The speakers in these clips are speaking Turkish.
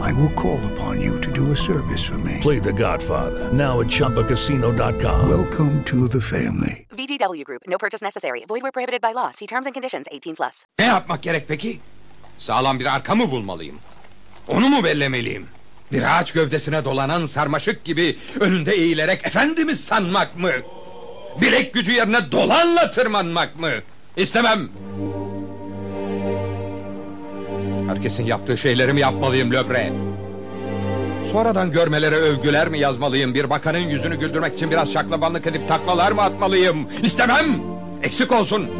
I will call upon you to do a service for me. Play The Godfather now at ChumbaCasino.com. Welcome to the family. VGW Group. No purchase necessary. Void where prohibited by law. See terms and conditions. 18 plus. Ne yapmak gerek peki? Sağlam bir arka mı bulmalıyım? Onu mu bellemeliyim? Bir ağaç gövdesine dolanan sarmaşık gibi önünde eğilerek efendimiz sanmak mı? Bilek gücü yerine dolanla tırmanmak mı? İstemem. Herkesin yaptığı şeyleri mi yapmalıyım Löbre? Sonradan görmelere övgüler mi yazmalıyım? Bir bakanın yüzünü güldürmek için biraz şaklabanlık edip taklalar mı atmalıyım? İstemem! Eksik olsun!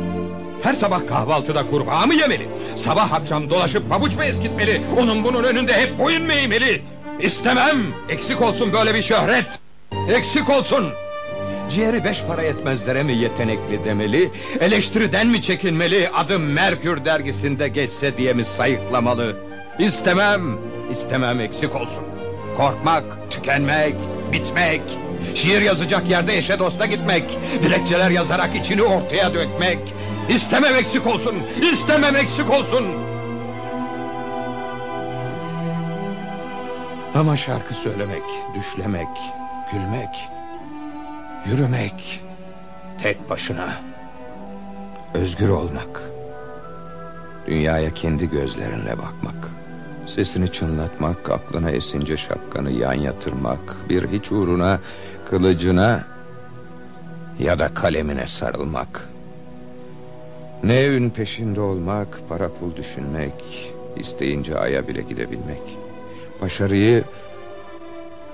Her sabah kahvaltıda kurbağa mı yemeli? Sabah akşam dolaşıp pabuç mu eskitmeli? Onun bunun önünde hep boyun mu eğmeli? İstemem! Eksik olsun böyle bir şöhret! Eksik olsun! Ciğeri beş para etmezlere mi yetenekli demeli? Eleştiriden mi çekinmeli? Adım Merkür dergisinde geçse diye mi sayıklamalı? İstemem! İstemem eksik olsun! Korkmak, tükenmek, bitmek... Şiir yazacak yerde eşe dosta gitmek... Dilekçeler yazarak içini ortaya dökmek... İstemem eksik olsun! İstemem eksik olsun! Ama şarkı söylemek, düşlemek, gülmek... Yürümek... Tek başına... Özgür olmak... Dünyaya kendi gözlerinle bakmak... Sesini çınlatmak, aklına esince şapkanı yan yatırmak... Bir hiç uğruna, kılıcına... Ya da kalemine sarılmak... Ne ün peşinde olmak, para pul düşünmek... isteyince aya bile gidebilmek... Başarıyı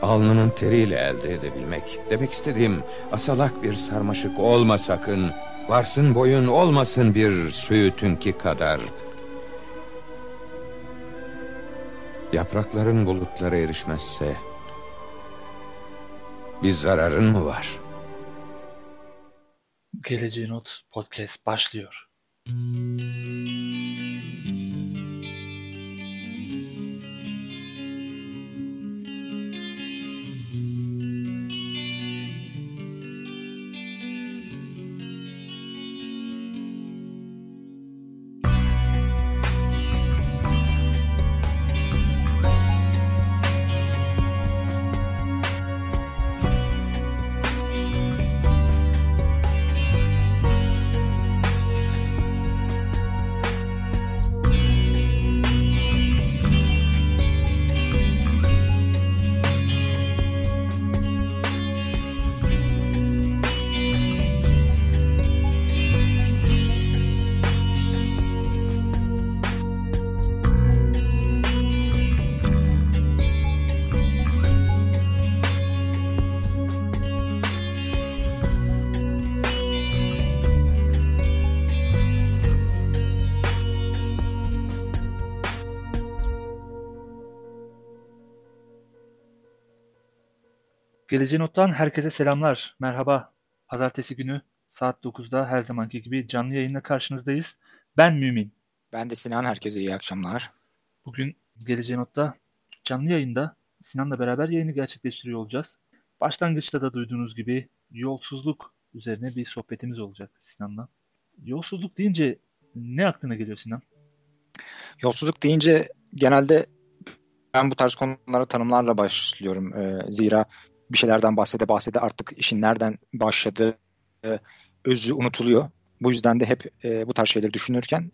alnının teriyle elde edebilmek. Demek istediğim asalak bir sarmaşık olma sakın. Varsın boyun olmasın bir söğütünki kadar. Yaprakların bulutlara erişmezse bir zararın mı var? Geleceğin Not Podcast başlıyor. Geleceğin Not'tan herkese selamlar. Merhaba. Pazartesi günü saat 9'da her zamanki gibi canlı yayınla karşınızdayız. Ben Mümin. Ben de Sinan. Herkese iyi akşamlar. Bugün Geleceğin Not'ta canlı yayında Sinan'la beraber yayını gerçekleştiriyor olacağız. Başlangıçta da duyduğunuz gibi yolsuzluk üzerine bir sohbetimiz olacak Sinan'la. Yolsuzluk deyince ne aklına geliyor Sinan? Yolsuzluk deyince genelde ben bu tarz konulara tanımlarla başlıyorum. Ee, zira bir şeylerden bahsede bahsede artık işin nereden başladığı e, özü unutuluyor. Bu yüzden de hep e, bu tarz şeyleri düşünürken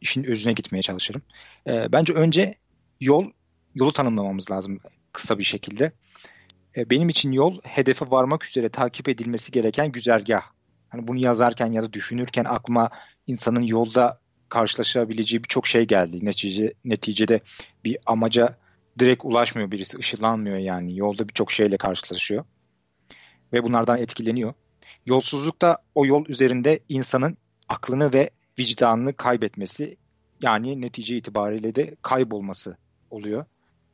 işin özüne gitmeye çalışırım. E, bence önce yol yolu tanımlamamız lazım kısa bir şekilde. E, benim için yol hedefe varmak üzere takip edilmesi gereken güzergah hani bunu yazarken ya da düşünürken aklıma insanın yolda karşılaşabileceği birçok şey geldi. Netice, neticede bir amaca direkt ulaşmıyor birisi, ışınlanmıyor yani. Yolda birçok şeyle karşılaşıyor. Ve bunlardan etkileniyor. Yolsuzluk da o yol üzerinde insanın aklını ve vicdanını kaybetmesi yani netice itibariyle de kaybolması oluyor.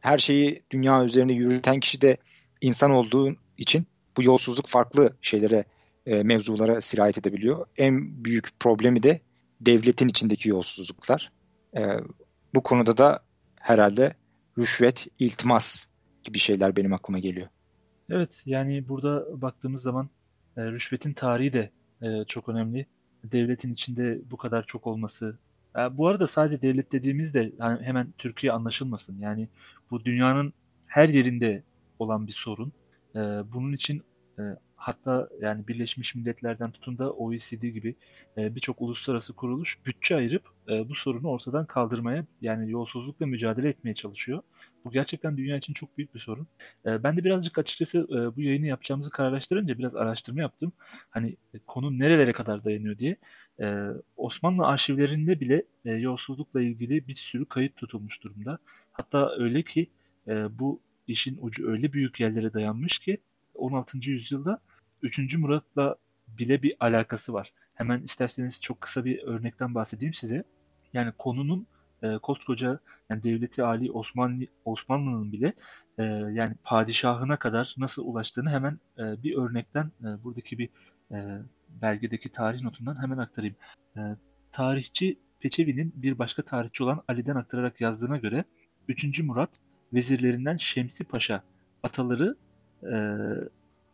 Her şeyi dünya üzerinde yürüten kişi de insan olduğu için bu yolsuzluk farklı şeylere, e, mevzulara sirayet edebiliyor. En büyük problemi de devletin içindeki yolsuzluklar. E, bu konuda da herhalde rüşvet, iltimas gibi şeyler benim aklıma geliyor. Evet yani burada baktığımız zaman e, rüşvetin tarihi de e, çok önemli. Devletin içinde bu kadar çok olması. E, bu arada sadece devlet dediğimizde hani hemen Türkiye anlaşılmasın. Yani bu dünyanın her yerinde olan bir sorun. E, bunun için e, hatta yani Birleşmiş Milletler'den tutun da OECD gibi e, birçok uluslararası kuruluş bütçe ayırıp e, bu sorunu ortadan kaldırmaya yani yolsuzlukla mücadele etmeye çalışıyor. Bu gerçekten dünya için çok büyük bir sorun. E, ben de birazcık açıkçası e, bu yayını yapacağımızı kararlaştırınca biraz araştırma yaptım. Hani e, konu nerelere kadar dayanıyor diye. E, Osmanlı arşivlerinde bile e, yolsuzlukla ilgili bir sürü kayıt tutulmuş durumda. Hatta öyle ki e, bu işin ucu öyle büyük yerlere dayanmış ki 16. yüzyılda 3. Murat'la bile bir alakası var. Hemen isterseniz çok kısa bir örnekten bahsedeyim size. Yani konunun e, koskoca yani devleti Ali Osmanlı Osmanlı'nın bile e, yani padişahına kadar nasıl ulaştığını hemen e, bir örnekten e, buradaki bir e, belgedeki tarih notundan hemen aktarayım. E, tarihçi Peçevi'nin bir başka tarihçi olan Ali'den aktararak yazdığına göre 3. Murat vezirlerinden Şemsi Paşa ataları e,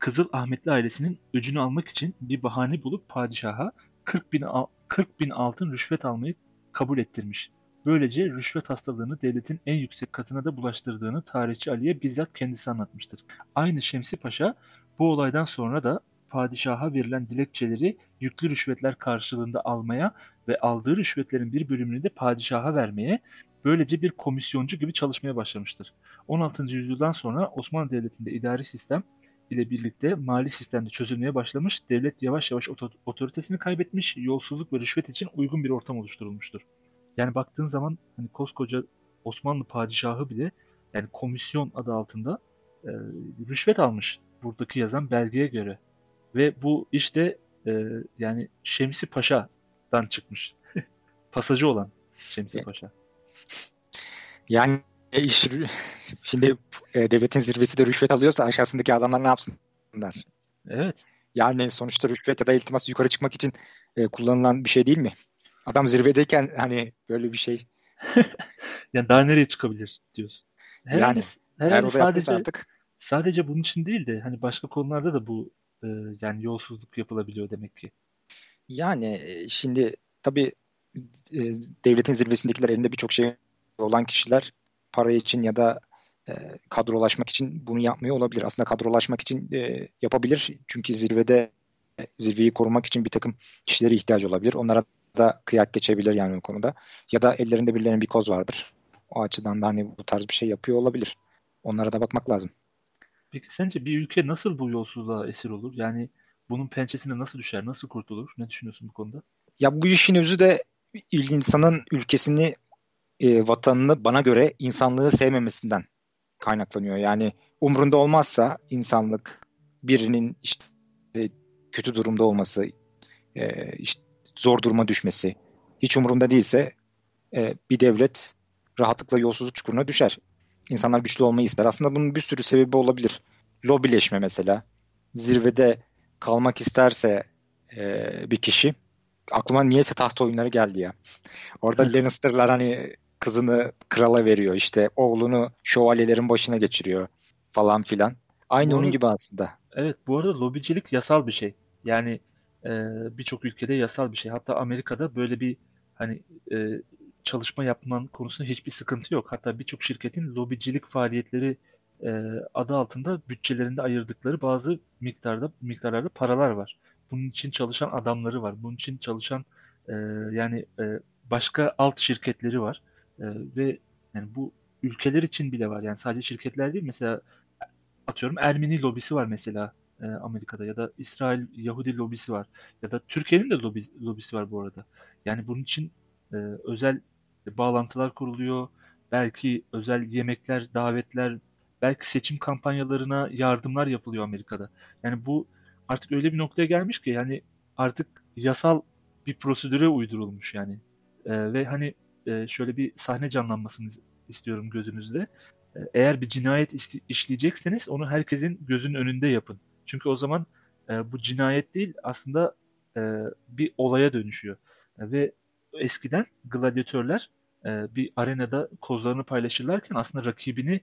Kızıl Ahmetli ailesinin öcünü almak için bir bahane bulup padişaha 40 bin, 40 bin altın rüşvet almayı kabul ettirmiş. Böylece rüşvet hastalığını devletin en yüksek katına da bulaştırdığını tarihçi Ali'ye bizzat kendisi anlatmıştır. Aynı Şemsi Paşa bu olaydan sonra da padişaha verilen dilekçeleri yüklü rüşvetler karşılığında almaya ve aldığı rüşvetlerin bir bölümünü de padişaha vermeye, böylece bir komisyoncu gibi çalışmaya başlamıştır. 16. yüzyıldan sonra Osmanlı Devleti'nde idari sistem ile birlikte mali sistemde çözülmeye başlamış, devlet yavaş yavaş otoritesini kaybetmiş, yolsuzluk ve rüşvet için uygun bir ortam oluşturulmuştur. Yani baktığın zaman hani koskoca Osmanlı padişahı bile yani komisyon adı altında e, rüşvet almış buradaki yazan belgeye göre. Ve bu işte e, yani Şemsi Paşa'dan çıkmış. Pasajı olan Şemsi Paşa. Yani e, iş, şimdi e, devletin zirvesi de rüşvet alıyorsa aşağısındaki adamlar ne yapsınlar? Evet. Yani sonuçta rüşvet ya da iltimas yukarı çıkmak için e, kullanılan bir şey değil mi? Adam zirvedeyken hani böyle bir şey. yani daha nereye çıkabilir diyorsun. Herhalde, yani herhalde eğer sadece, artık sadece bunun için değil de hani başka konularda da bu e, yani yolsuzluk yapılabiliyor demek ki. Yani e, şimdi tabii e, devletin zirvesindekiler elinde birçok şey olan kişiler para için ya da e, kadrolaşmak için bunu yapmıyor olabilir. Aslında kadrolaşmak için e, yapabilir. Çünkü zirvede zirveyi korumak için bir takım kişilere ihtiyacı olabilir. Onlara da kıyak geçebilir yani o konuda. Ya da ellerinde birilerinin bir koz vardır. O açıdan da hani bu tarz bir şey yapıyor olabilir. Onlara da bakmak lazım. Peki sence bir ülke nasıl bu yolsuzluğa esir olur? Yani bunun pençesine nasıl düşer, nasıl kurtulur? Ne düşünüyorsun bu konuda? Ya bu işin özü de insanın ülkesini, e, vatanını bana göre insanlığı sevmemesinden kaynaklanıyor. Yani umrunda olmazsa insanlık birinin işte kötü durumda olması, e, işte zor duruma düşmesi, hiç umurunda değilse e, bir devlet rahatlıkla yolsuzluk çukuruna düşer. İnsanlar güçlü olmayı ister. Aslında bunun bir sürü sebebi olabilir. Lobileşme mesela. Zirvede kalmak isterse e, bir kişi aklıma niyeyse taht oyunları geldi ya. Orada Lannister'lar hani kızını krala veriyor işte oğlunu şövalyelerin başına geçiriyor falan filan. Aynı bu onun arada, gibi aslında. Evet bu arada lobicilik yasal bir şey. Yani e, birçok ülkede yasal bir şey. Hatta Amerika'da böyle bir hani e, çalışma yapman konusunda hiçbir sıkıntı yok. Hatta birçok şirketin lobicilik faaliyetleri e, adı altında bütçelerinde ayırdıkları bazı miktarda miktarlarda paralar var. Bunun için çalışan adamları var. Bunun için çalışan e, yani e, başka alt şirketleri var. E, ve yani bu ülkeler için bile var. Yani sadece şirketler değil. Mesela atıyorum Ermeni lobisi var mesela e, Amerika'da ya da İsrail Yahudi lobisi var ya da Türkiye'nin de lobi, lobisi var bu arada. Yani bunun için e, özel bağlantılar kuruluyor. Belki özel yemekler, davetler, belki seçim kampanyalarına yardımlar yapılıyor Amerika'da. Yani bu artık öyle bir noktaya gelmiş ki yani artık yasal bir prosedüre uydurulmuş yani. E, ve hani e, şöyle bir sahne canlanmasını istiyorum gözünüzde. E, eğer bir cinayet işleyecekseniz onu herkesin gözünün önünde yapın. Çünkü o zaman e, bu cinayet değil aslında bir olaya dönüşüyor. Ve eskiden gladyatörler bir arenada kozlarını paylaşırlarken aslında rakibini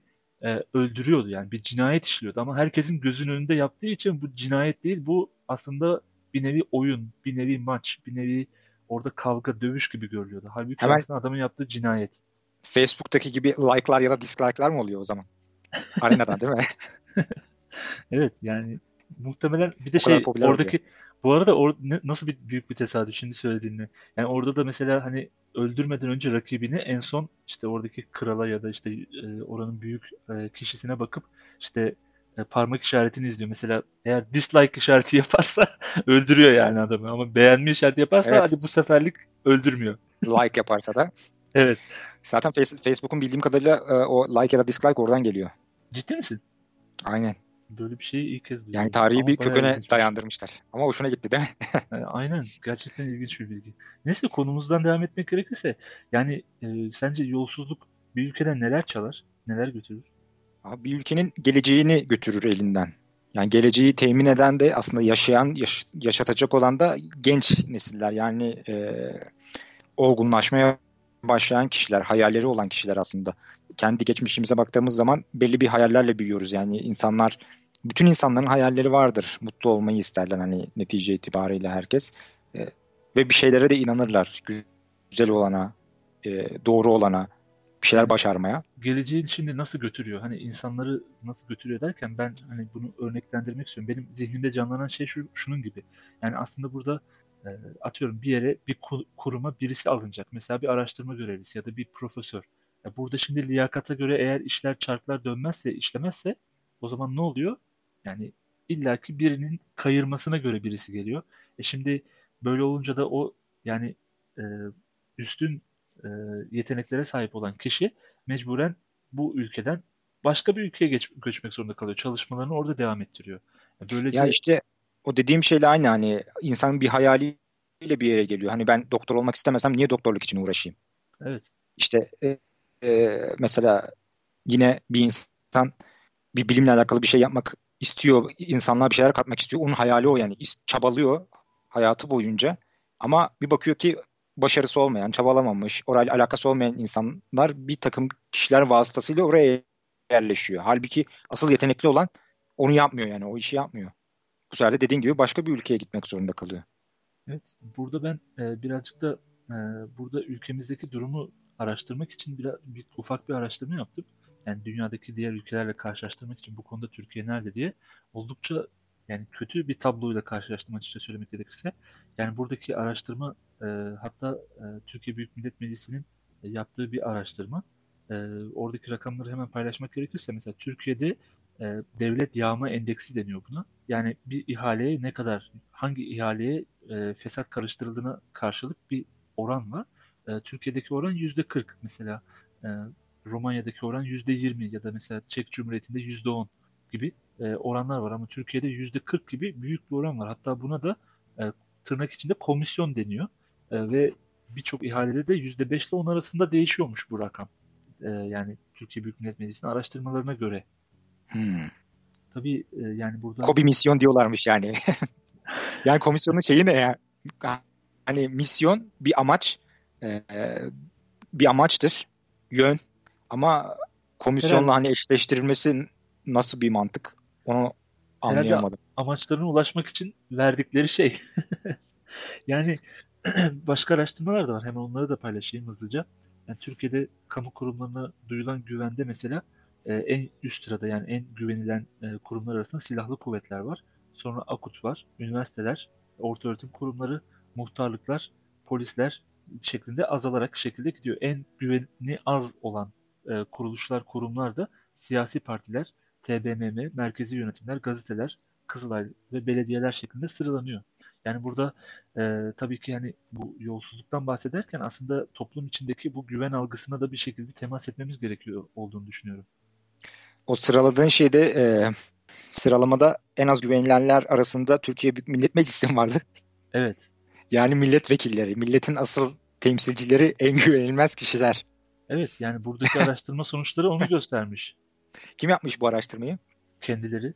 öldürüyordu. Yani bir cinayet işliyordu ama herkesin gözünün önünde yaptığı için bu cinayet değil bu aslında bir nevi oyun, bir nevi maç, bir nevi orada kavga, dövüş gibi görülüyordu. Halbuki Hemen aslında adamın yaptığı cinayet. Facebook'taki gibi like'lar ya da dislike'lar mı oluyor o zaman? Arenadan değil mi? evet yani muhtemelen bir de şey oradaki oluyor. bu arada or, ne, nasıl bir büyük bir tesadüf şimdi söylediğini. Yani orada da mesela hani öldürmeden önce rakibini en son işte oradaki krala ya da işte e, oranın büyük e, kişisine bakıp işte parmak işaretini izliyor. Mesela eğer dislike işareti yaparsa öldürüyor yani adamı ama beğenme işareti yaparsa evet. hadi bu seferlik öldürmüyor. like yaparsa da. Evet. Zaten Facebook'un bildiğim kadarıyla e, o like ya da dislike oradan geliyor. Ciddi misin? Aynen. Böyle bir şeyi ilk kez duydum. Yani tarihi Ama bir kökene dayandırmışlar. Ama hoşuna gitti değil mi? yani e, aynen. Gerçekten ilginç bir bilgi. Neyse konumuzdan devam etmek gerekirse yani e, sence yolsuzluk bir ülkeden neler çalar? Neler götürür? Abi bir ülkenin geleceğini götürür elinden. Yani geleceği temin eden de aslında yaşayan, yaş- yaşatacak olan da genç nesiller. Yani e, olgunlaşmaya başlayan kişiler, hayalleri olan kişiler aslında. Kendi geçmişimize baktığımız zaman belli bir hayallerle büyüyoruz. Yani insanlar, bütün insanların hayalleri vardır. Mutlu olmayı isterler hani netice itibariyle herkes. E, ve bir şeylere de inanırlar. Güzel olana, e, doğru olana, bir şeyler başarmaya. Geleceğin şimdi nasıl götürüyor? Hani insanları nasıl götürüyor derken ben hani bunu örneklendirmek istiyorum. Benim zihnimde canlanan şey şu, şunun gibi. Yani aslında burada e, atıyorum bir yere bir kuruma birisi alınacak. Mesela bir araştırma görevlisi ya da bir profesör. Ya burada şimdi liyakata göre eğer işler çarklar dönmezse, işlemezse o zaman ne oluyor? Yani illaki birinin kayırmasına göre birisi geliyor. E şimdi böyle olunca da o yani e, üstün e, yeteneklere sahip olan kişi mecburen bu ülkeden başka bir ülkeye geç, göçmek zorunda kalıyor. Çalışmalarını orada devam ettiriyor. Böylece... Ya işte o dediğim şeyle aynı hani insan bir hayaliyle bir yere geliyor. Hani ben doktor olmak istemesem niye doktorluk için uğraşayım? Evet. İşte e, e, mesela yine bir insan bir bilimle alakalı bir şey yapmak istiyor, insanlığa bir şeyler katmak istiyor. Onun hayali o yani. Çabalıyor hayatı boyunca. Ama bir bakıyor ki başarısı olmayan, çabalamamış, orayla alakası olmayan insanlar bir takım kişiler vasıtasıyla oraya yerleşiyor. Halbuki asıl yetenekli olan onu yapmıyor yani. O işi yapmıyor. Bu sefer de dediğin gibi başka bir ülkeye gitmek zorunda kalıyor. Evet. Burada ben e, birazcık da e, burada ülkemizdeki durumu araştırmak için bir, bir ufak bir araştırma yaptım. Yani dünyadaki diğer ülkelerle karşılaştırmak için bu konuda Türkiye nerede diye oldukça yani kötü bir tabloyla karşılaştım açıkça söylemek gerekirse. Yani buradaki araştırma e, hatta e, Türkiye Büyük Millet Meclisi'nin e, yaptığı bir araştırma. E, oradaki rakamları hemen paylaşmak gerekirse mesela Türkiye'de e, devlet yağma endeksi deniyor buna. Yani bir ihaleye ne kadar, hangi ihaleye e, fesat karıştırıldığına karşılık bir oran var. E, Türkiye'deki oran yüzde 40 mesela. E, Romanya'daki oran yüzde 20 ya da mesela Çek Cumhuriyeti'nde yüzde 10 gibi e, oranlar var ama Türkiye'de yüzde 40 gibi büyük bir oran var. Hatta buna da e, tırnak içinde komisyon deniyor e, ve birçok ihalede de yüzde 5 ile 10 arasında değişiyormuş bu rakam. E, yani Türkiye Büyük Millet Meclisi'nin araştırmalarına göre. Hmm. Tabii e, yani burada... Kobi misyon diyorlarmış yani. yani komisyonun şeyi ne ya? Hani misyon bir amaç e, bir amaçtır. Yön. Ama komisyonla Herhalde. hani eşleştirilmesi nasıl bir mantık? Onu anlayamadım. Herhalde amaçlarına ulaşmak için verdikleri şey. yani başka araştırmalar da var. Hemen onları da paylaşayım hızlıca. Yani Türkiye'de kamu kurumlarına duyulan güvende mesela e, en üst sırada yani en güvenilen e, kurumlar arasında silahlı kuvvetler var. Sonra AKUT var, üniversiteler, orta öğretim kurumları, muhtarlıklar, polisler şeklinde azalarak şekilde gidiyor. En güveni az olan e, kuruluşlar, kurumlar da siyasi partiler, TBMM, merkezi yönetimler, gazeteler, Kızılay ve belediyeler şeklinde sıralanıyor. Yani burada e, tabii ki yani bu yolsuzluktan bahsederken aslında toplum içindeki bu güven algısına da bir şekilde temas etmemiz gerekiyor olduğunu düşünüyorum. O sıraladığın şeyde e, sıralamada en az güvenilenler arasında Türkiye Büyük Millet Meclisi vardı. Evet. Yani milletvekilleri, milletin asıl temsilcileri en güvenilmez kişiler. Evet yani buradaki araştırma sonuçları onu göstermiş. Kim yapmış bu araştırmayı? Kendileri.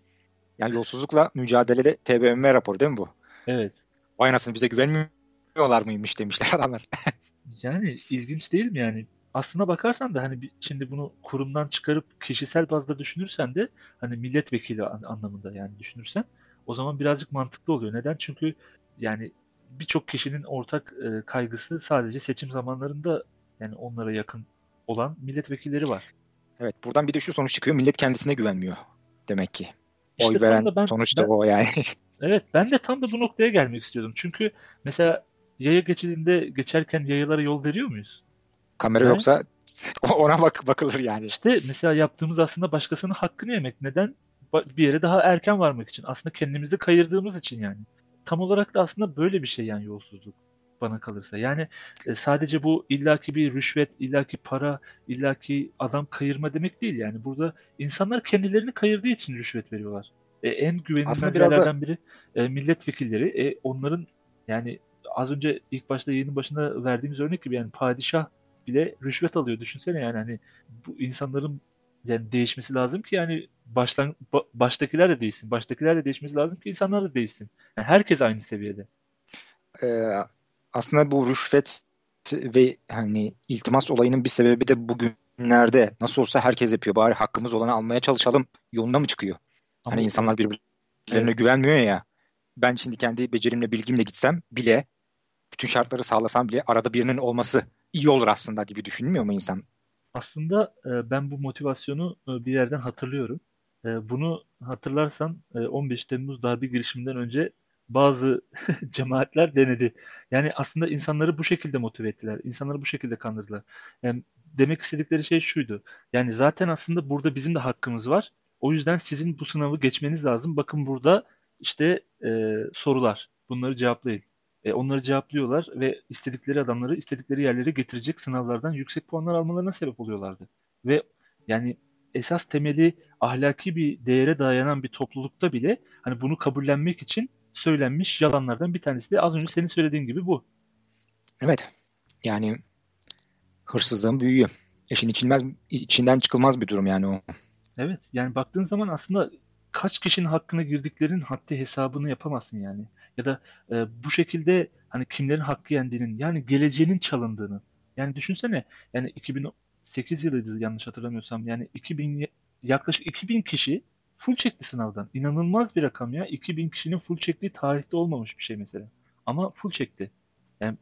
Yani yolsuzlukla mücadelede TBMM raporu değil mi bu? Evet. Vay anasını bize güvenmiyorlar mıymış demişler adamlar. yani ilginç değil mi yani? Aslına bakarsan da hani şimdi bunu kurumdan çıkarıp kişisel bazda düşünürsen de hani milletvekili anlamında yani düşünürsen o zaman birazcık mantıklı oluyor. Neden? Çünkü yani birçok kişinin ortak e, kaygısı sadece seçim zamanlarında yani onlara yakın olan milletvekilleri var. Evet buradan bir de şu sonuç çıkıyor. Millet kendisine güvenmiyor demek ki. İşte Oy veren ben, sonuç da ben, o yani. evet ben de tam da bu noktaya gelmek istiyordum. Çünkü mesela yaya geçidinde geçerken yayalara yol veriyor muyuz? Kamera yani, yoksa ona bak bakılır yani. İşte mesela yaptığımız aslında başkasının hakkını yemek. Neden? Bir yere daha erken varmak için. Aslında kendimizi kayırdığımız için yani. Tam olarak da aslında böyle bir şey yani yolsuzluk bana kalırsa. Yani e, sadece bu illaki bir rüşvet, illaki para, illaki adam kayırma demek değil yani. Burada insanlar kendilerini kayırdığı için rüşvet veriyorlar. E, en güvenilmez yerlerden da... biri e, milletvekilleri. E, onların yani az önce ilk başta yayının başında verdiğimiz örnek gibi yani padişah bile rüşvet alıyor. Düşünsene yani hani bu insanların yani değişmesi lazım ki yani baştan baştakiler de değişsin. Baştakiler de değişmesi lazım ki insanlar da değişsin. Yani herkes aynı seviyede. Ee, aslında bu rüşvet ve hani iltimas olayının bir sebebi de bugünlerde nasıl olsa herkes yapıyor. Bari hakkımız olanı almaya çalışalım yolunda mı çıkıyor? Ama hani insanlar birbirlerine güvenmiyor ya. Ben şimdi kendi becerimle bilgimle gitsem bile bütün şartları sağlasam bile arada birinin olması iyi olur aslında gibi düşünmüyor mu insan? Aslında e, ben bu motivasyonu e, bir yerden hatırlıyorum. E, bunu hatırlarsan 15 Temmuz darbe girişiminden önce bazı cemaatler denedi. Yani aslında insanları bu şekilde motive ettiler. İnsanları bu şekilde kandırdılar. Yani demek istedikleri şey şuydu. Yani zaten aslında burada bizim de hakkımız var. O yüzden sizin bu sınavı geçmeniz lazım. Bakın burada işte e, sorular. Bunları cevaplayın. E, onları cevaplıyorlar ve istedikleri adamları istedikleri yerlere getirecek sınavlardan yüksek puanlar almalarına sebep oluyorlardı. Ve yani esas temeli ahlaki bir değere dayanan bir toplulukta bile hani bunu kabullenmek için söylenmiş yalanlardan bir tanesi de az önce senin söylediğin gibi bu. Evet. Yani hırsızlığın büyüğü. İşin içilmez, içinden çıkılmaz bir durum yani o. Evet. Yani baktığın zaman aslında kaç kişinin hakkına girdiklerinin haddi hesabını yapamazsın yani. Ya da e, bu şekilde hani kimlerin hakkı yendiğinin yani geleceğinin çalındığını. Yani düşünsene yani 2008 yılıydı yanlış hatırlamıyorsam yani 2000 yaklaşık 2000 kişi full çekti sınavdan. İnanılmaz bir rakam ya. 2000 kişinin full çektiği tarihte olmamış bir şey mesela. Ama full çekti. Yani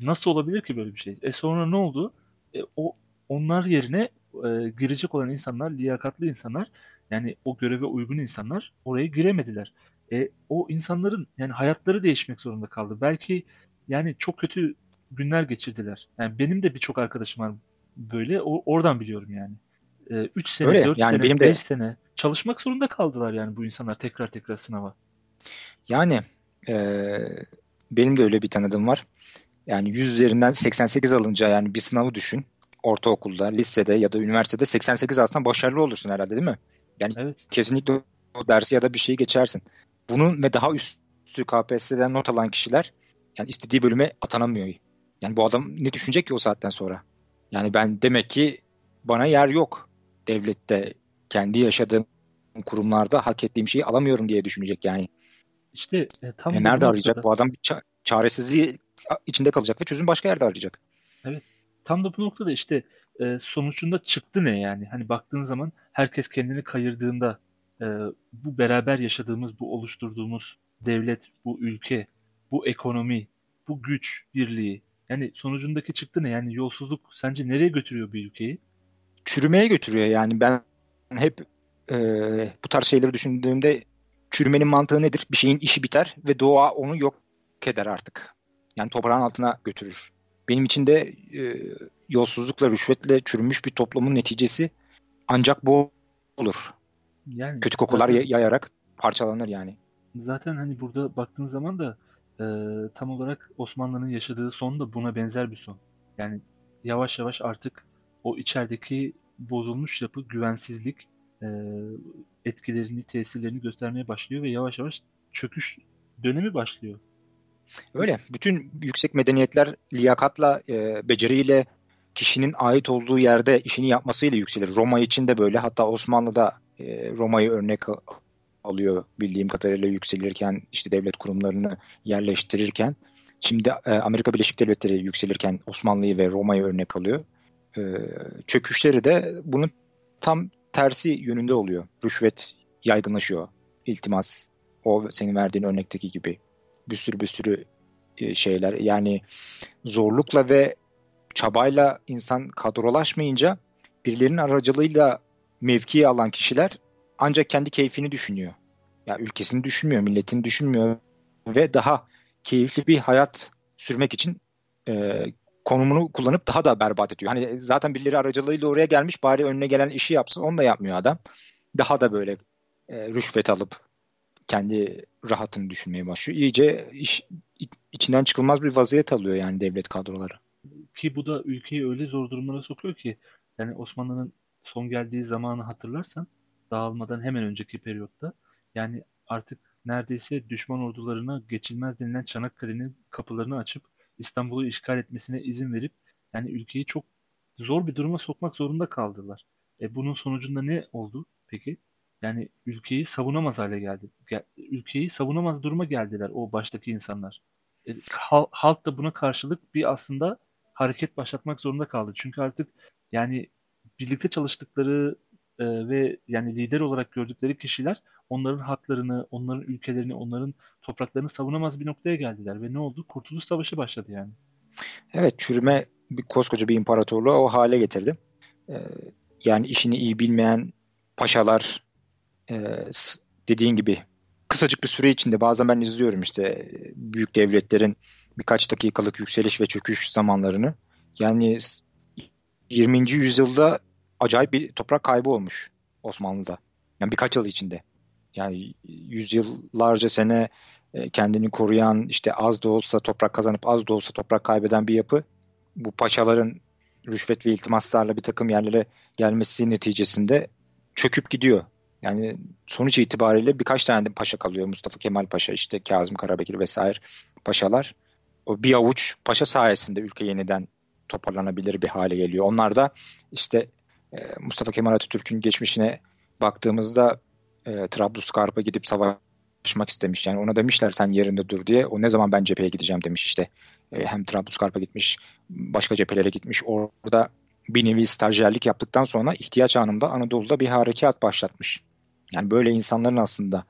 nasıl olabilir ki böyle bir şey? E sonra ne oldu? E, o onlar yerine e, girecek olan insanlar, liyakatlı insanlar, yani o göreve uygun insanlar oraya giremediler. E, o insanların yani hayatları değişmek zorunda kaldı. Belki yani çok kötü günler geçirdiler. Yani benim de birçok arkadaşım var böyle. O, oradan biliyorum yani. 3 sene, Öyle, 4 yani sene, benim 5 de... sene çalışmak zorunda kaldılar yani bu insanlar tekrar tekrar sınava. Yani e, benim de öyle bir tanıdığım var. Yani 100 üzerinden 88 alınca yani bir sınavı düşün. Ortaokulda, lisede ya da üniversitede 88 alsan başarılı olursun herhalde değil mi? Yani evet. kesinlikle o dersi ya da bir şeyi geçersin. Bunun ve daha üstü KPSS'den not alan kişiler yani istediği bölüme atanamıyor. Yani bu adam ne düşünecek ki o saatten sonra? Yani ben demek ki bana yer yok devlette kendi yaşadığım kurumlarda hak ettiğim şeyi alamıyorum diye düşünecek yani. İşte e, tam e, nerede arayacak? Da... Bu adam bir ça- çaresizliği içinde kalacak ve çözüm başka yerde arayacak. Evet. Tam da bu noktada işte e, sonucunda çıktı ne yani? Hani baktığın zaman herkes kendini kayırdığında e, bu beraber yaşadığımız, bu oluşturduğumuz devlet, bu ülke, bu ekonomi, bu güç birliği yani sonucundaki çıktı ne? Yani yolsuzluk sence nereye götürüyor bir ülkeyi? Çürümeye götürüyor yani ben hep e, bu tarz şeyleri düşündüğümde çürümenin mantığı nedir? Bir şeyin işi biter ve doğa onu yok eder artık. Yani toprağın altına götürür. Benim için de e, yolsuzlukla, rüşvetle çürümüş bir toplumun neticesi ancak bu olur. Yani Kötü kokular zaten, yayarak parçalanır yani. Zaten hani burada baktığın zaman da e, tam olarak Osmanlı'nın yaşadığı son da buna benzer bir son. Yani yavaş yavaş artık o içerideki bozulmuş yapı, güvensizlik e, etkilerini, tesirlerini göstermeye başlıyor ve yavaş yavaş çöküş dönemi başlıyor. Öyle. Bütün yüksek medeniyetler liyakatla, e, beceriyle, kişinin ait olduğu yerde işini yapmasıyla yükselir. Roma için de böyle. Hatta Osmanlı'da e, Roma'yı örnek alıyor bildiğim kadarıyla yükselirken, işte devlet kurumlarını yerleştirirken. Şimdi e, Amerika Birleşik Devletleri yükselirken Osmanlı'yı ve Roma'yı örnek alıyor. E, çöküşleri de bunun tam tersi yönünde oluyor. Rüşvet yaygınlaşıyor. İltimas, o senin verdiğin örnekteki gibi bir sürü bir sürü e, şeyler. Yani zorlukla ve çabayla insan kadrolaşmayınca birilerinin aracılığıyla mevkiye alan kişiler ancak kendi keyfini düşünüyor. Ya yani ülkesini düşünmüyor, milletini düşünmüyor ve daha keyifli bir hayat sürmek için e, konumunu kullanıp daha da berbat ediyor. Hani zaten birileri aracılığıyla oraya gelmiş bari önüne gelen işi yapsın onu da yapmıyor adam. Daha da böyle e, rüşvet alıp kendi rahatını düşünmeye başlıyor. İyice iş, içinden çıkılmaz bir vaziyet alıyor yani devlet kadroları. Ki bu da ülkeyi öyle zor durumlara sokuyor ki yani Osmanlı'nın son geldiği zamanı hatırlarsan dağılmadan hemen önceki periyotta yani artık neredeyse düşman ordularına geçilmez denilen Çanakkale'nin kapılarını açıp İstanbul'u işgal etmesine izin verip yani ülkeyi çok zor bir duruma sokmak zorunda kaldılar. E bunun sonucunda ne oldu peki? Yani ülkeyi savunamaz hale geldi. Ülkeyi savunamaz duruma geldiler o baştaki insanlar. E, halk da buna karşılık bir aslında hareket başlatmak zorunda kaldı. Çünkü artık yani birlikte çalıştıkları e, ve yani lider olarak gördükleri kişiler onların haklarını, onların ülkelerini, onların topraklarını savunamaz bir noktaya geldiler ve ne oldu? Kurtuluş Savaşı başladı yani. Evet, çürüme bir koskoca bir imparatorluğu o hale getirdi. Ee, yani işini iyi bilmeyen paşalar e, dediğin gibi kısacık bir süre içinde bazen ben izliyorum işte büyük devletlerin birkaç dakikalık yükseliş ve çöküş zamanlarını. Yani 20. yüzyılda acayip bir toprak kaybı olmuş Osmanlı'da. Yani birkaç yıl içinde. Yani yüzyıllarca sene e, kendini koruyan işte az da olsa toprak kazanıp az da olsa toprak kaybeden bir yapı bu paşaların rüşvet ve iltimaslarla bir takım yerlere gelmesi neticesinde çöküp gidiyor. Yani sonuç itibariyle birkaç tane de paşa kalıyor. Mustafa Kemal Paşa, işte Kazım Karabekir vesaire paşalar. O bir avuç paşa sayesinde ülke yeniden toparlanabilir bir hale geliyor. Onlar da işte e, Mustafa Kemal Atatürk'ün geçmişine baktığımızda e, Trablusgarp'a gidip savaşmak istemiş. Yani ona demişler sen yerinde dur diye. O ne zaman ben cepheye gideceğim demiş işte. E, hem Trablusgarp'a gitmiş, başka cephelere gitmiş. Orada bir nevi stajyerlik yaptıktan sonra ihtiyaç anında Anadolu'da bir harekat başlatmış. Yani böyle insanların aslında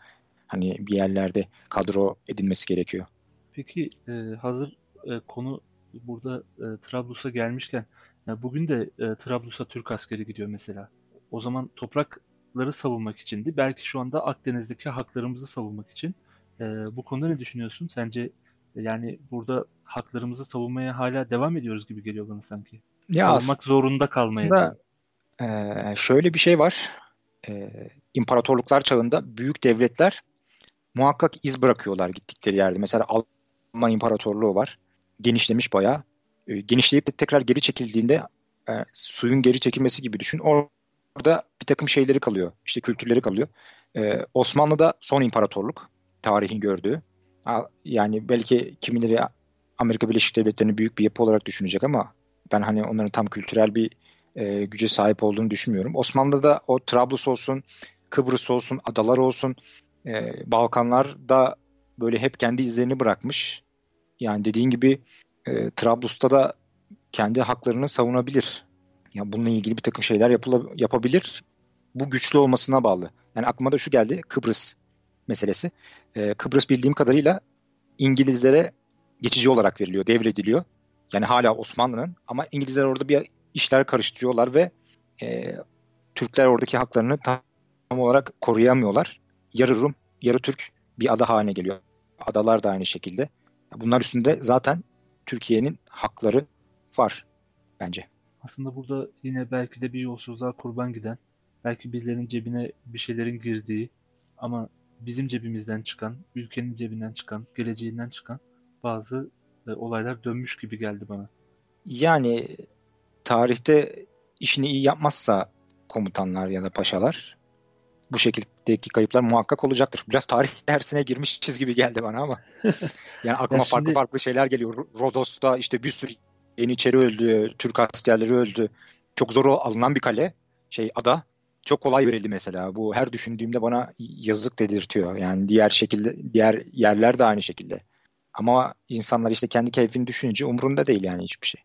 hani bir yerlerde kadro edilmesi gerekiyor. Peki e, hazır e, konu burada e, Trablus'a gelmişken ya bugün de e, Trablus'a Türk askeri gidiyor mesela. O zaman toprakları savunmak içindi. Belki şu anda Akdeniz'deki haklarımızı savunmak için. E, bu konuda ne düşünüyorsun? Sence yani burada haklarımızı savunmaya hala devam ediyoruz gibi geliyor bana sanki. Ya Savunmak zorunda kalmaya. Aslında, e, şöyle bir şey var. E, imparatorluklar çağında büyük devletler muhakkak iz bırakıyorlar gittikleri yerde. Mesela Alman İmparatorluğu var. Genişlemiş bayağı. E, genişleyip de tekrar geri çekildiğinde e, suyun geri çekilmesi gibi düşün. Orada bir takım şeyleri kalıyor. İşte kültürleri kalıyor. E, Osmanlı'da son imparatorluk. Tarihin gördüğü. Yani belki kimileri Amerika Birleşik Devletleri'ni büyük bir yapı olarak düşünecek ama ben hani onların tam kültürel bir e, güce sahip olduğunu düşünmüyorum. Osmanlı'da o Trablus olsun, Kıbrıs olsun, adalar olsun, e, Balkanlar'da böyle hep kendi izlerini bırakmış. Yani dediğin gibi e, Trablus'ta da kendi haklarını savunabilir. Yani bununla ilgili bir takım şeyler yapıla, yapabilir. Bu güçlü olmasına bağlı. Yani aklıma da şu geldi Kıbrıs meselesi. E, Kıbrıs bildiğim kadarıyla İngilizlere geçici olarak veriliyor, devrediliyor. Yani hala Osmanlı'nın ama İngilizler orada bir işler karıştırıyorlar ve e, Türkler oradaki haklarını tam olarak koruyamıyorlar. Yarı Rum, yarı Türk bir ada haline geliyor. Adalar da aynı şekilde. Bunlar üstünde zaten Türkiye'nin hakları var bence. Aslında burada yine belki de bir yolsuzluğa kurban giden, belki birilerinin cebine bir şeylerin girdiği ama bizim cebimizden çıkan, ülkenin cebinden çıkan, geleceğinden çıkan bazı e, olaylar dönmüş gibi geldi bana. Yani tarihte işini iyi yapmazsa komutanlar ya da paşalar bu şekildeki kayıplar muhakkak olacaktır. Biraz tarih dersine girmişiz gibi geldi bana ama. Yani aklıma Ya farklı şimdi- farklı şeyler geliyor. Ro- Rodos'ta işte bir sürü Yeniçeri öldü, Türk askerleri öldü. Çok zor alınan bir kale, şey ada. Çok kolay verildi mesela. Bu her düşündüğümde bana yazık dedirtiyor. Yani diğer şekilde, diğer yerler de aynı şekilde. Ama insanlar işte kendi keyfini düşününce umurunda değil yani hiçbir şey.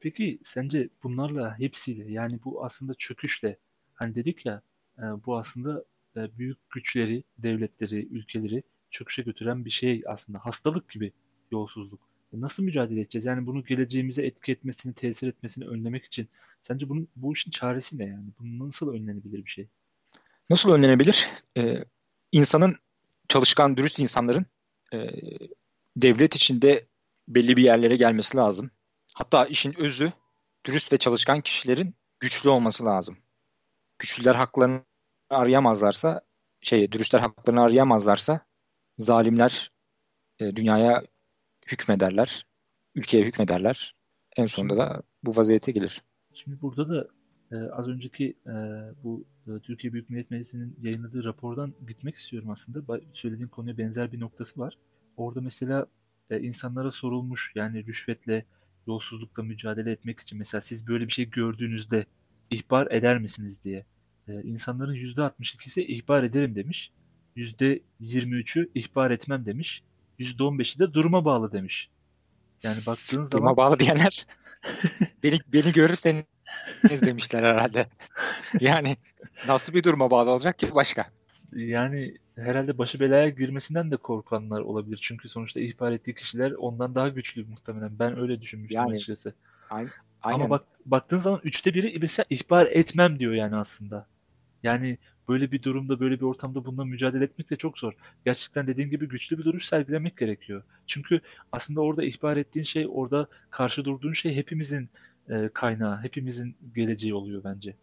Peki sence bunlarla hepsiyle yani bu aslında çöküşle hani dedik ya e, bu aslında e, büyük güçleri, devletleri, ülkeleri çöküşe götüren bir şey aslında hastalık gibi yolsuzluk. Nasıl mücadele edeceğiz? Yani bunu geleceğimize etki etmesini, tesir etmesini önlemek için sence bunun bu işin çaresi ne yani? Bu nasıl önlenebilir bir şey? Nasıl önlenebilir? Ee, insanın, çalışkan, dürüst insanların e, devlet içinde belli bir yerlere gelmesi lazım. Hatta işin özü dürüst ve çalışkan kişilerin güçlü olması lazım. Güçlüler haklarını arayamazlarsa, şey, dürüstler haklarını arayamazlarsa zalimler e, dünyaya hükmederler, ülkeye hükmederler. En sonunda da bu vaziyete gelir. Şimdi burada da e, az önceki e, bu e, Türkiye Büyük Millet Meclisi'nin yayınladığı rapordan gitmek istiyorum aslında. Ba- Söylediğin konuya benzer bir noktası var. Orada mesela e, insanlara sorulmuş yani rüşvetle, yolsuzlukla mücadele etmek için mesela siz böyle bir şey gördüğünüzde ihbar eder misiniz diye. E, insanların %62'si ihbar ederim demiş. %23'ü ihbar etmem demiş. %15'i de duruma bağlı demiş. Yani baktığın zaman Duruma bağlı diyenler beni beni görürseniz demişler herhalde. Yani nasıl bir duruma bağlı olacak ki başka? Yani herhalde başı belaya girmesinden de korkanlar olabilir. Çünkü sonuçta ihbar ettiği kişiler ondan daha güçlü muhtemelen. Ben öyle düşünmüştüm Yani, açıkçası. Aynen. Ama bak baktığın zaman üçte biri mesela ihbar etmem diyor yani aslında. Yani böyle bir durumda, böyle bir ortamda bununla mücadele etmek de çok zor. Gerçekten dediğin gibi güçlü bir duruş sergilemek gerekiyor. Çünkü aslında orada ihbar ettiğin şey, orada karşı durduğun şey hepimizin e, kaynağı, hepimizin geleceği oluyor bence.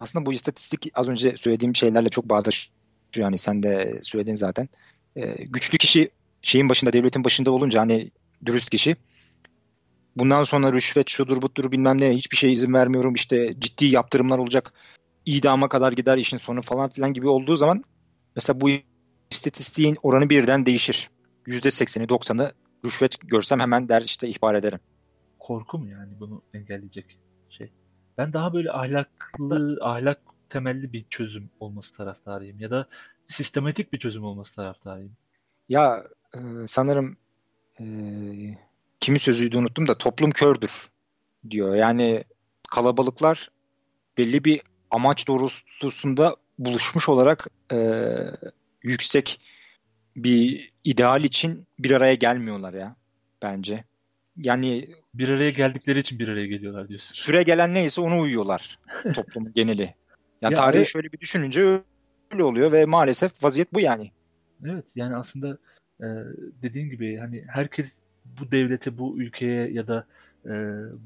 Aslında bu istatistik az önce söylediğim şeylerle çok bağdaşıyor. Yani sen de söyledin zaten. Ee, güçlü kişi şeyin başında, devletin başında olunca hani dürüst kişi bundan sonra rüşvet şudur budur bilmem ne hiçbir şey izin vermiyorum işte ciddi yaptırımlar olacak idama kadar gider işin sonu falan filan gibi olduğu zaman mesela bu istatistiğin oranı birden değişir. %80'i 90'ı rüşvet görsem hemen der işte ihbar ederim. korku mu yani bunu engelleyecek şey? Ben daha böyle ahlaklı, ahlak temelli bir çözüm olması taraftarıyım ya da sistematik bir çözüm olması taraftarıyım. Ya e, sanırım e, kimin sözüydü unuttum da toplum kördür diyor. Yani kalabalıklar belli bir amaç doğrultusunda buluşmuş olarak e, yüksek bir ideal için bir araya gelmiyorlar ya bence. Yani Bir araya geldikleri için bir araya geliyorlar diyorsun. süre gelen neyse ona uyuyorlar toplumun geneli. Ya, Ya tarihi ve- şöyle bir düşününce öyle oluyor ve maalesef vaziyet bu yani. Evet yani aslında e, dediğin gibi hani herkes bu devlete, bu ülkeye ya da e,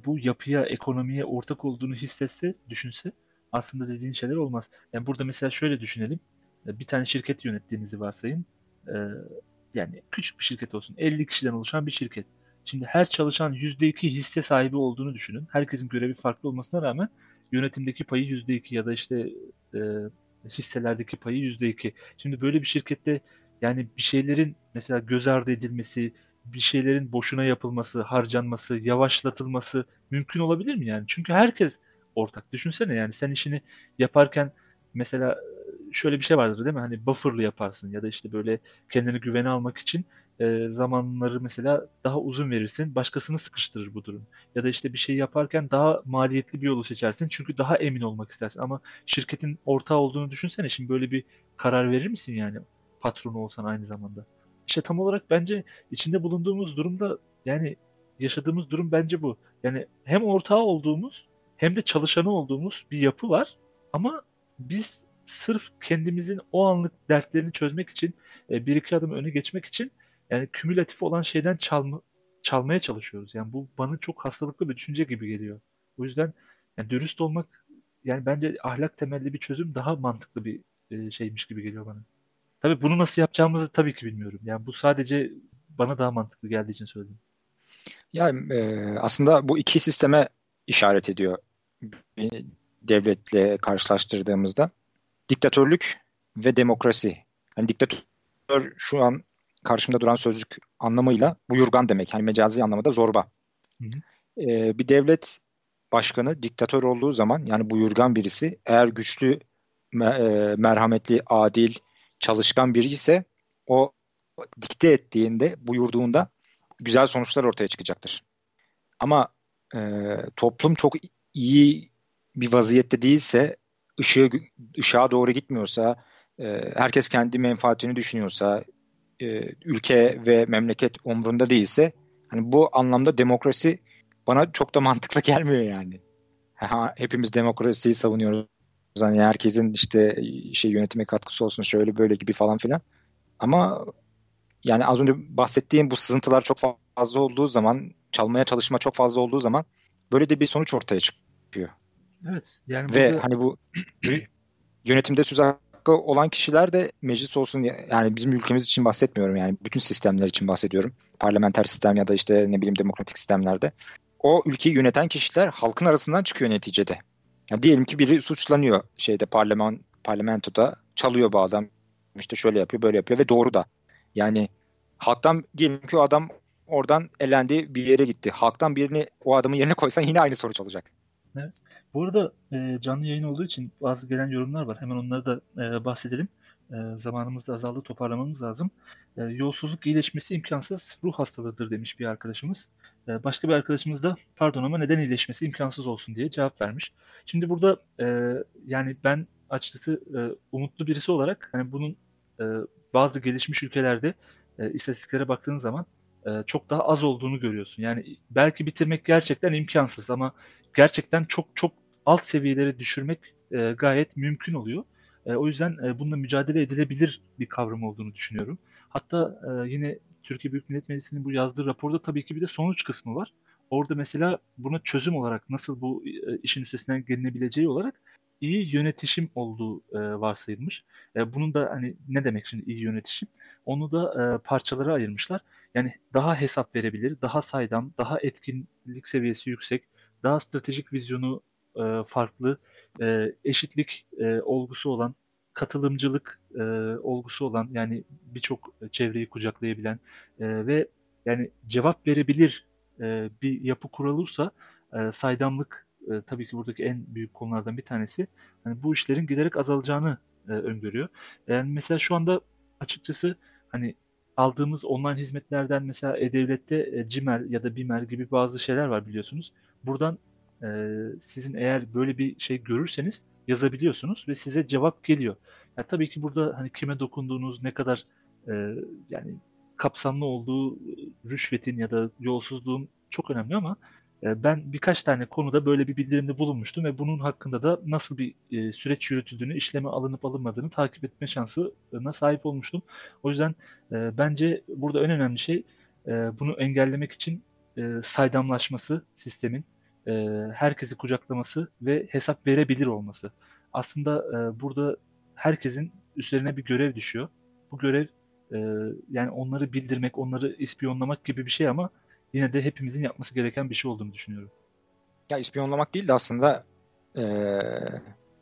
bu yapıya, ekonomiye ortak olduğunu hissetse, düşünse aslında dediğin şeyler olmaz. Yani burada mesela şöyle düşünelim. E, Bir tane şirket yönettiğinizi varsayın. E, yani küçük bir şirket olsun. 50 kişiden oluşan bir şirket. Şimdi her çalışan %2 hisse sahibi olduğunu düşünün. Herkesin görevi farklı olmasına rağmen yönetimdeki payı %2 ya da işte e, hisselerdeki payı %2. Şimdi böyle bir şirkette yani bir şeylerin mesela göz ardı edilmesi, bir şeylerin boşuna yapılması, harcanması, yavaşlatılması mümkün olabilir mi yani? Çünkü herkes ortak. Düşünsene yani sen işini yaparken mesela şöyle bir şey vardır değil mi? Hani buffer'lı yaparsın ya da işte böyle kendini güvene almak için e, zamanları mesela daha uzun verirsin. Başkasını sıkıştırır bu durum. Ya da işte bir şey yaparken daha maliyetli bir yolu seçersin. Çünkü daha emin olmak istersin. Ama şirketin ortağı olduğunu düşünsene. Şimdi böyle bir karar verir misin yani? Patronu olsan aynı zamanda. İşte tam olarak bence içinde bulunduğumuz durumda yani yaşadığımız durum bence bu. Yani hem ortağı olduğumuz hem de çalışanı olduğumuz bir yapı var. Ama biz sırf kendimizin o anlık dertlerini çözmek için e, bir iki adım öne geçmek için yani kümülatif olan şeyden çalma, çalmaya çalışıyoruz. Yani bu bana çok hastalıklı bir düşünce gibi geliyor. O yüzden yani dürüst olmak yani bence ahlak temelli bir çözüm daha mantıklı bir e, şeymiş gibi geliyor bana. Tabii bunu nasıl yapacağımızı tabii ki bilmiyorum. Yani bu sadece bana daha mantıklı geldiği için söyledim. Yani e, aslında bu iki sisteme işaret ediyor bir devletle karşılaştırdığımızda. Diktatörlük ve demokrasi. Yani diktatör şu an karşımda duran sözcük anlamıyla buyurgan demek. Hani mecazi anlamında zorba. Hı hı. Ee, bir devlet başkanı diktatör olduğu zaman yani buyurgan birisi eğer güçlü, e, merhametli, adil, çalışkan biri ise o dikte ettiğinde, buyurduğunda güzel sonuçlar ortaya çıkacaktır. Ama e, toplum çok iyi bir vaziyette değilse, ışığı ışığa doğru gitmiyorsa, e, herkes kendi menfaatini düşünüyorsa, e, ülke ve memleket umrunda değilse, hani bu anlamda demokrasi bana çok da mantıklı gelmiyor yani. Ha, hepimiz demokrasiyi savunuyoruz. Hani herkesin işte şey yönetime katkısı olsun şöyle böyle gibi falan filan. Ama yani az önce bahsettiğim bu sızıntılar çok fazla olduğu zaman, çalmaya çalışma çok fazla olduğu zaman böyle de bir sonuç ortaya çıkıyor. Evet. Yani Ve burada... hani bu yönetimde söz hakkı olan kişiler de meclis olsun yani bizim ülkemiz için bahsetmiyorum yani bütün sistemler için bahsediyorum. Parlamenter sistem ya da işte ne bileyim demokratik sistemlerde. O ülkeyi yöneten kişiler halkın arasından çıkıyor neticede. Yani diyelim ki biri suçlanıyor şeyde parlaman parlamentoda çalıyor bu adam işte şöyle yapıyor böyle yapıyor ve doğru da. Yani halktan diyelim ki o adam oradan elendi bir yere gitti. Halktan birini o adamın yerine koysan yine aynı sonuç olacak. Evet. Bu arada e, canlı yayın olduğu için bazı gelen yorumlar var. Hemen onları da e, bahsedelim. E, zamanımız da azaldı toparlamamız lazım. E, yolsuzluk iyileşmesi imkansız ruh hastalığıdır demiş bir arkadaşımız. E, başka bir arkadaşımız da pardon ama neden iyileşmesi imkansız olsun diye cevap vermiş. Şimdi burada e, yani ben açıkçası e, umutlu birisi olarak hani bunun e, bazı gelişmiş ülkelerde e, istatistiklere baktığın zaman e, çok daha az olduğunu görüyorsun. Yani belki bitirmek gerçekten imkansız ama gerçekten çok çok alt seviyeleri düşürmek e, gayet mümkün oluyor. E, o yüzden e, bununla mücadele edilebilir bir kavram olduğunu düşünüyorum. Hatta yine Türkiye Büyük Millet Meclisi'nin bu yazdığı raporda tabii ki bir de sonuç kısmı var. Orada mesela buna çözüm olarak nasıl bu işin üstesinden gelinebileceği olarak iyi yönetişim olduğu varsayılmış. Bunun da hani ne demek şimdi iyi yönetişim? Onu da parçalara ayırmışlar. Yani daha hesap verebilir, daha saydam, daha etkinlik seviyesi yüksek, daha stratejik vizyonu e, farklı, e, eşitlik e, olgusu olan, katılımcılık e, olgusu olan yani birçok çevreyi kucaklayabilen e, ve yani cevap verebilir e, bir yapı kurulursa e, saydamlık e, tabii ki buradaki en büyük konulardan bir tanesi. Hani bu işlerin giderek azalacağını e, öngörüyor. Yani mesela şu anda açıkçası hani aldığımız online hizmetlerden mesela E-Devlet'te e, CİMER ya da BİMER gibi bazı şeyler var biliyorsunuz. Buradan e, sizin eğer böyle bir şey görürseniz yazabiliyorsunuz ve size cevap geliyor. Yani tabii ki burada hani kime dokunduğunuz, ne kadar e, yani kapsamlı olduğu rüşvetin ya da yolsuzluğun çok önemli ama ben birkaç tane konuda böyle bir bildirimde bulunmuştum ve bunun hakkında da nasıl bir e, süreç yürütüldüğünü, işleme alınıp alınmadığını takip etme şansına sahip olmuştum. O yüzden e, bence burada en önemli şey e, bunu engellemek için saydamlaşması sistemin, herkesi kucaklaması ve hesap verebilir olması. Aslında burada herkesin üzerine bir görev düşüyor. Bu görev yani onları bildirmek, onları ispiyonlamak gibi bir şey ama yine de hepimizin yapması gereken bir şey olduğunu düşünüyorum. Ya ispiyonlamak değil de aslında e,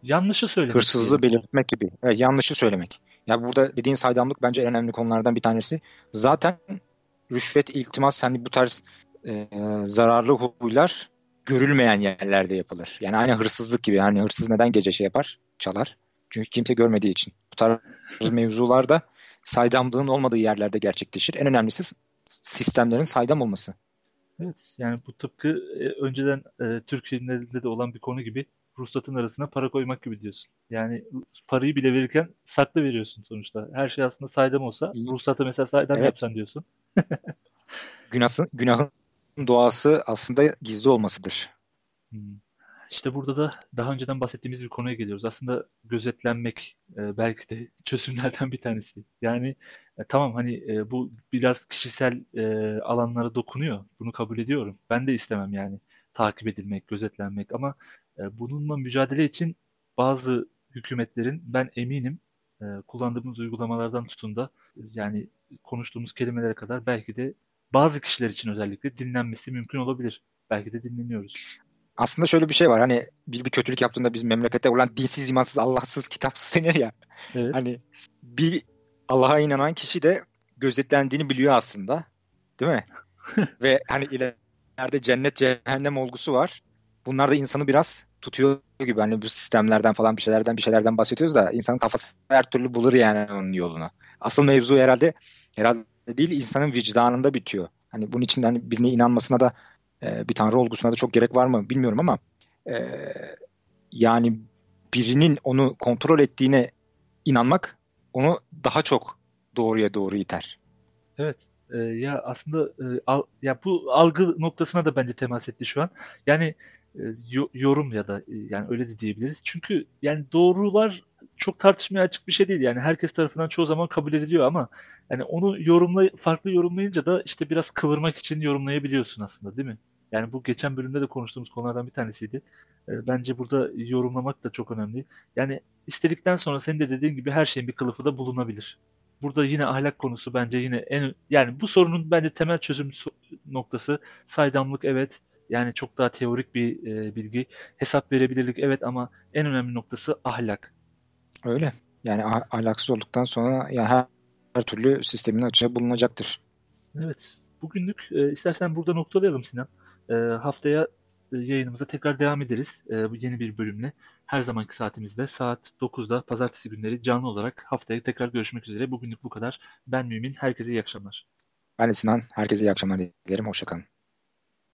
yanlışı söylemek. Hırsızlığı diyelim. belirtmek gibi. Evet, yanlışı söylemek. Ya burada dediğin saydamlık bence en önemli konulardan bir tanesi. Zaten rüşvet, iltimas hani bu tarz e, zararlı huylar görülmeyen yerlerde yapılır. Yani aynı hırsızlık gibi. Hani hırsız neden gece şey yapar? Çalar. Çünkü kimse görmediği için. Bu tarz mevzularda saydamlığın olmadığı yerlerde gerçekleşir. En önemlisi sistemlerin saydam olması. Evet yani bu tıpkı e, önceden e, Türk filmlerinde de olan bir konu gibi ruhsatın arasına para koymak gibi diyorsun. Yani parayı bile verirken saklı veriyorsun sonuçta. Her şey aslında saydam olsa ruhsatı mesela saydam evet. yapsan diyorsun. Günahın, günahın doğası aslında gizli olmasıdır. Hmm. İşte burada da daha önceden bahsettiğimiz bir konuya geliyoruz. Aslında gözetlenmek e, belki de çözümlerden bir tanesi. Yani e, tamam hani e, bu biraz kişisel e, alanlara dokunuyor. Bunu kabul ediyorum. Ben de istemem yani takip edilmek, gözetlenmek ama e, bununla mücadele için bazı hükümetlerin ben eminim e, kullandığımız uygulamalardan tutun da yani konuştuğumuz kelimelere kadar belki de bazı kişiler için özellikle dinlenmesi mümkün olabilir. Belki de dinleniyoruz. Aslında şöyle bir şey var. Hani bir, bir kötülük yaptığında biz memlekette olan dinsiz, imansız, Allahsız, kitapsız denir ya. Evet. Hani bir Allah'a inanan kişi de gözetlendiğini biliyor aslında. Değil mi? Ve hani ileride cennet cehennem olgusu var. Bunlar da insanı biraz tutuyor gibi. Hani bu sistemlerden falan bir şeylerden bir şeylerden bahsediyoruz da insanın kafası her türlü bulur yani onun yolunu. Asıl mevzu herhalde herhalde değil insanın vicdanında bitiyor. Hani bunun için hani birine inanmasına da e, bir tanrı olgusuna da çok gerek var mı bilmiyorum ama e, yani birinin onu kontrol ettiğine inanmak onu daha çok doğruya doğru iter. Evet. E, ya aslında e, al, ya bu algı noktasına da bence temas etti şu an. Yani e, yo, yorum ya da e, yani öyle de diyebiliriz. Çünkü yani doğrular çok tartışmaya açık bir şey değil. Yani herkes tarafından çoğu zaman kabul ediliyor ama yani onu yorumlay farklı yorumlayınca da işte biraz kıvırmak için yorumlayabiliyorsun aslında değil mi? Yani bu geçen bölümde de konuştuğumuz konulardan bir tanesiydi. E, bence burada yorumlamak da çok önemli. Yani istedikten sonra senin de dediğin gibi her şeyin bir kılıfı da bulunabilir. Burada yine ahlak konusu bence yine en yani bu sorunun bence temel çözüm noktası saydamlık evet. Yani çok daha teorik bir e, bilgi. Hesap verebilirlik evet ama en önemli noktası ahlak. Öyle. Yani ah- ahlaksız olduktan sonra ya her, her türlü sistemin açığı bulunacaktır. Evet. Bugünlük e, istersen burada noktalayalım Sinan. E, haftaya e, yayınımıza tekrar devam ederiz. E, bu yeni bir bölümle. Her zamanki saatimizde saat 9'da pazartesi günleri canlı olarak haftaya tekrar görüşmek üzere. Bugünlük bu kadar. Ben Mümin. Herkese iyi akşamlar. Ben de Sinan. Herkese iyi akşamlar dilerim. Hoşçakalın.